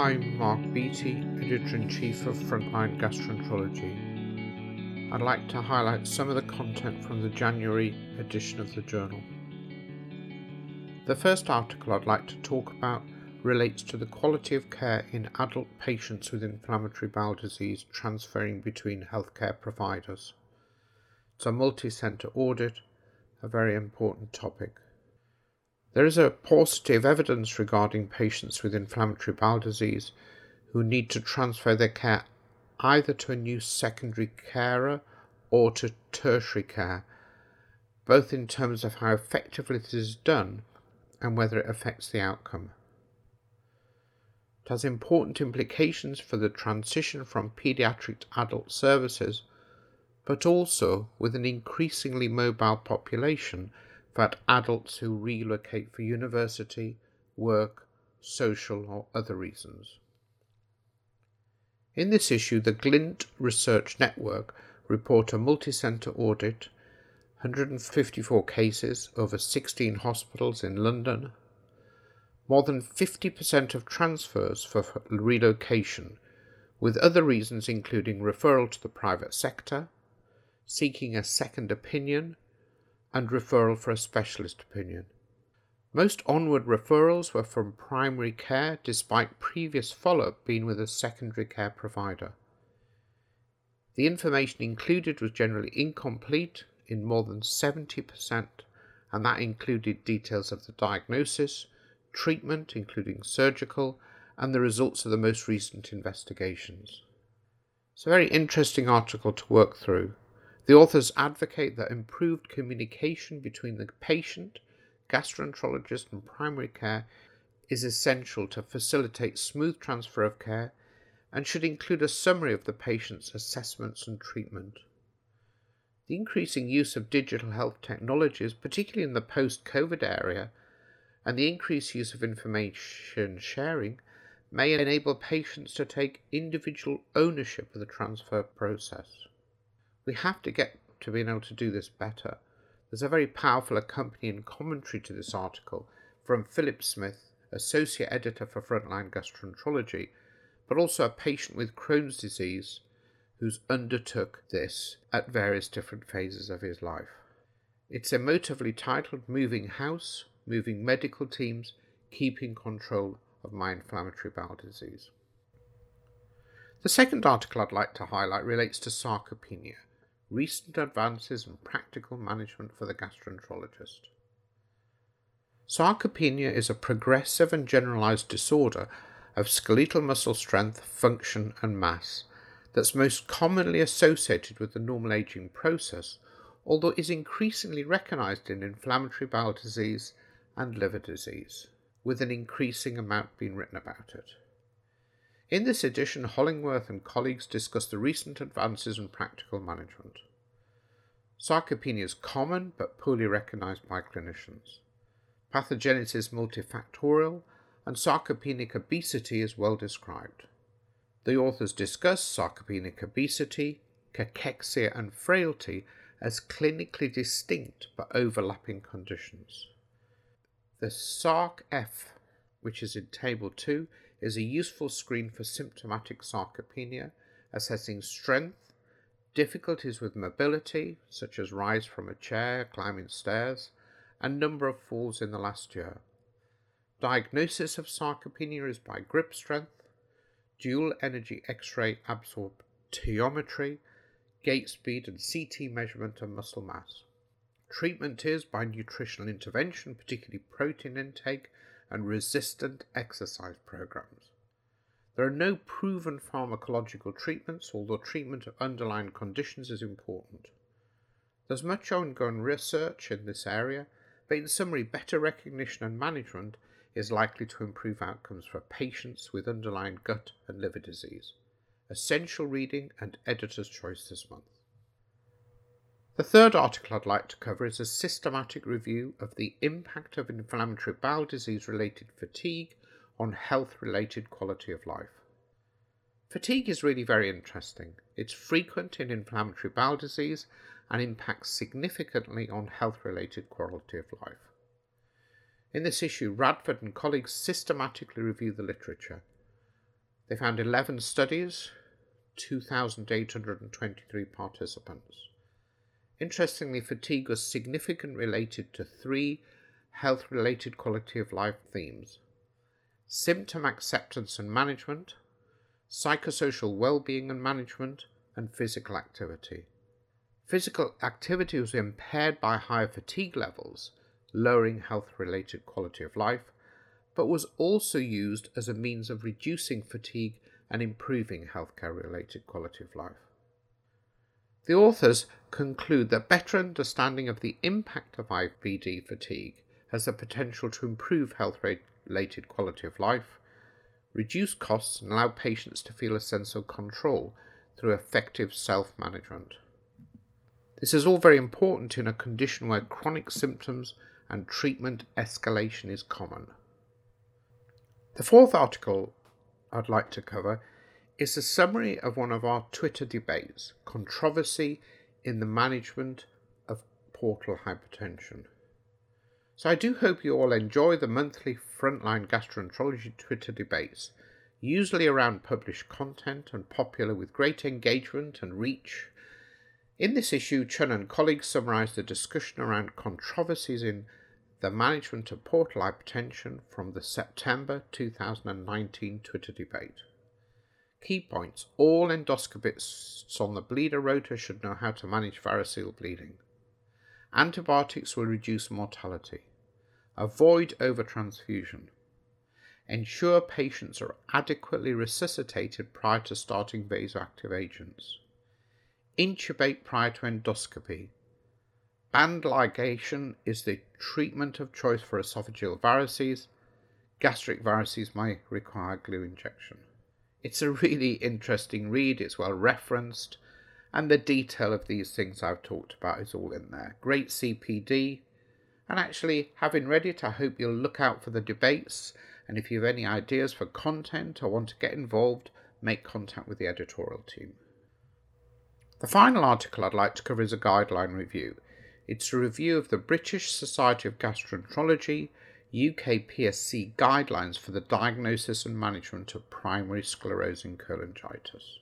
I'm Mark Beattie, Editor in Chief of Frontline Gastroenterology. I'd like to highlight some of the content from the January edition of the journal. The first article I'd like to talk about relates to the quality of care in adult patients with inflammatory bowel disease transferring between healthcare providers. It's a multi centre audit, a very important topic. There is a paucity of evidence regarding patients with inflammatory bowel disease who need to transfer their care either to a new secondary carer or to tertiary care, both in terms of how effectively this is done and whether it affects the outcome. It has important implications for the transition from paediatric to adult services, but also with an increasingly mobile population that adults who relocate for university, work, social, or other reasons. In this issue, the Glint Research Network report a multi-centre audit, 154 cases over 16 hospitals in London. More than 50% of transfers for relocation, with other reasons including referral to the private sector, seeking a second opinion, and referral for a specialist opinion. Most onward referrals were from primary care despite previous follow up being with a secondary care provider. The information included was generally incomplete in more than 70%, and that included details of the diagnosis, treatment, including surgical, and the results of the most recent investigations. It's a very interesting article to work through. The authors advocate that improved communication between the patient, gastroenterologist, and primary care is essential to facilitate smooth transfer of care and should include a summary of the patient's assessments and treatment. The increasing use of digital health technologies, particularly in the post COVID area, and the increased use of information sharing may enable patients to take individual ownership of the transfer process. We have to get to being able to do this better. There's a very powerful accompanying commentary to this article from Philip Smith, Associate Editor for Frontline Gastroenterology, but also a patient with Crohn's disease who's undertook this at various different phases of his life. It's emotively titled Moving House, Moving Medical Teams, Keeping Control of My Inflammatory Bowel Disease. The second article I'd like to highlight relates to sarcopenia, recent advances in practical management for the gastroenterologist. Sarcopenia is a progressive and generalized disorder of skeletal muscle strength, function, and mass that's most commonly associated with the normal aging process, although is increasingly recognized in inflammatory bowel disease and liver disease, with an increasing amount being written about it. In this edition, Hollingworth and colleagues discuss the recent advances in practical management. Sarcopenia is common but poorly recognized by clinicians. Pathogenesis is multifactorial, and sarcopenic obesity is well described. The authors discuss sarcopenic obesity, cachexia, and frailty as clinically distinct but overlapping conditions. The SARC-F, which is in Table 2, is a useful screen for symptomatic sarcopenia, assessing strength, difficulties with mobility, such as rise from a chair, climbing stairs, and number of falls in the last year. Diagnosis of sarcopenia is by grip strength, dual energy X-ray absorptiometry, gait speed, and CT measurement of muscle mass. Treatment is by nutritional intervention, particularly protein intake and resistant exercise programs. There are no proven pharmacological treatments, although treatment of underlying conditions is important. There's much ongoing research in this area, but in summary, better recognition and management is likely to improve outcomes for patients with underlying gut and liver disease. Essential reading and editor's choice this month. The third article I'd like to cover is a systematic review of the impact of inflammatory bowel disease related fatigue on health related quality of life. Fatigue is really very interesting. It's frequent in inflammatory bowel disease and impacts significantly on health related quality of life. In this issue, Radford and colleagues systematically review the literature. They found 11 studies, 2,823 participants. Interestingly, fatigue was significantly related to three health related quality of life themes symptom acceptance and management, psychosocial well being and management, and physical activity. Physical activity was impaired by higher fatigue levels, lowering health related quality of life, but was also used as a means of reducing fatigue and improving healthcare related quality of life. The authors conclude that better understanding of the impact of IBD fatigue has the potential to improve health related quality of life, reduce costs, and allow patients to feel a sense of control through effective self management. This is all very important in a condition where chronic symptoms and treatment escalation is common. The fourth article I'd like to cover is a summary of one of our Twitter debates controversy in the management of portal hypertension. So I do hope you all enjoy the monthly Frontline Gastroenterology Twitter debates, usually around published content and popular with great engagement and reach. In this issue, Chun and colleagues summarise the discussion around controversies in the management of portal hypertension from the September 2019 Twitter debate. Key points All endoscopists on the bleeder rota should know how to manage variceal bleeding. Antibiotics will reduce mortality. Avoid overtransfusion. Ensure patients are adequately resuscitated prior to starting vasoactive agents. Intubate prior to endoscopy Band ligation is the treatment of choice for esophageal varices. Gastric varices may require glue injection. It's a really interesting read, it's well referenced, and the detail of these things I've talked about is all in there. Great CPD, and actually, having read it, I hope you'll look out for the debates. And if you have any ideas for content or want to get involved, make contact with the editorial team. The final article I'd like to cover is a guideline review. It's a review of the British Society of Gastroenterology UK PSC guidelines for the diagnosis and management of primary sclerosing cholangitis.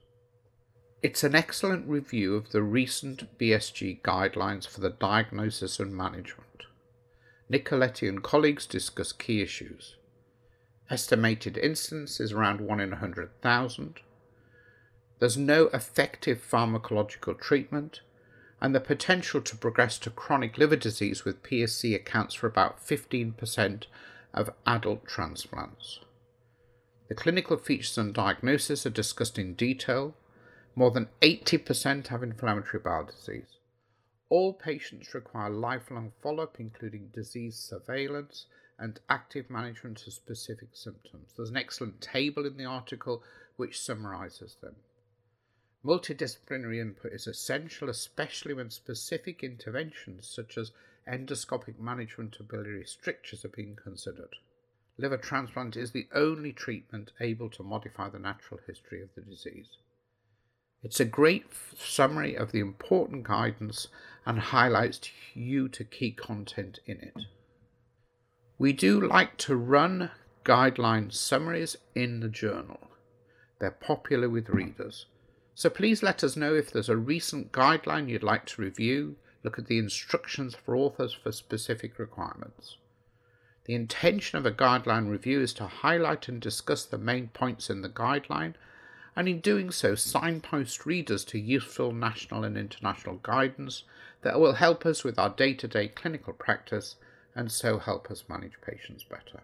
It's an excellent review of the recent BSG guidelines for the diagnosis and management. Nicoletti and colleagues discuss key issues. Estimated incidence is around 1 in 100,000. There's no effective pharmacological treatment, and the potential to progress to chronic liver disease with PSC accounts for about 15% of adult transplants. The clinical features and diagnosis are discussed in detail. More than 80% have inflammatory bowel disease. All patients require lifelong follow up, including disease surveillance and active management of specific symptoms. There's an excellent table in the article which summarizes them. Multidisciplinary input is essential, especially when specific interventions such as endoscopic management of biliary strictures are being considered. Liver transplant is the only treatment able to modify the natural history of the disease. It's a great summary of the important guidance and highlights to you to key content in it. We do like to run guideline summaries in the journal. They're popular with readers. So please let us know if there's a recent guideline you'd like to review, look at the instructions for authors for specific requirements. The intention of a guideline review is to highlight and discuss the main points in the guideline, and in doing so, signpost readers to useful national and international guidance that will help us with our day to day clinical practice and so help us manage patients better.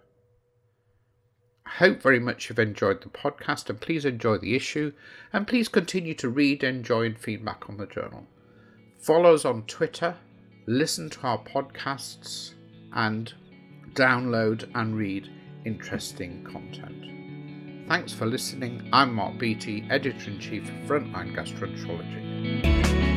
I hope very much you've enjoyed the podcast and please enjoy the issue and please continue to read, enjoy, and feedback on the journal. Follow us on Twitter, listen to our podcasts, and download and read interesting content. Thanks for listening. I'm Mark Beattie, Editor in Chief of Frontline Gastroenterology.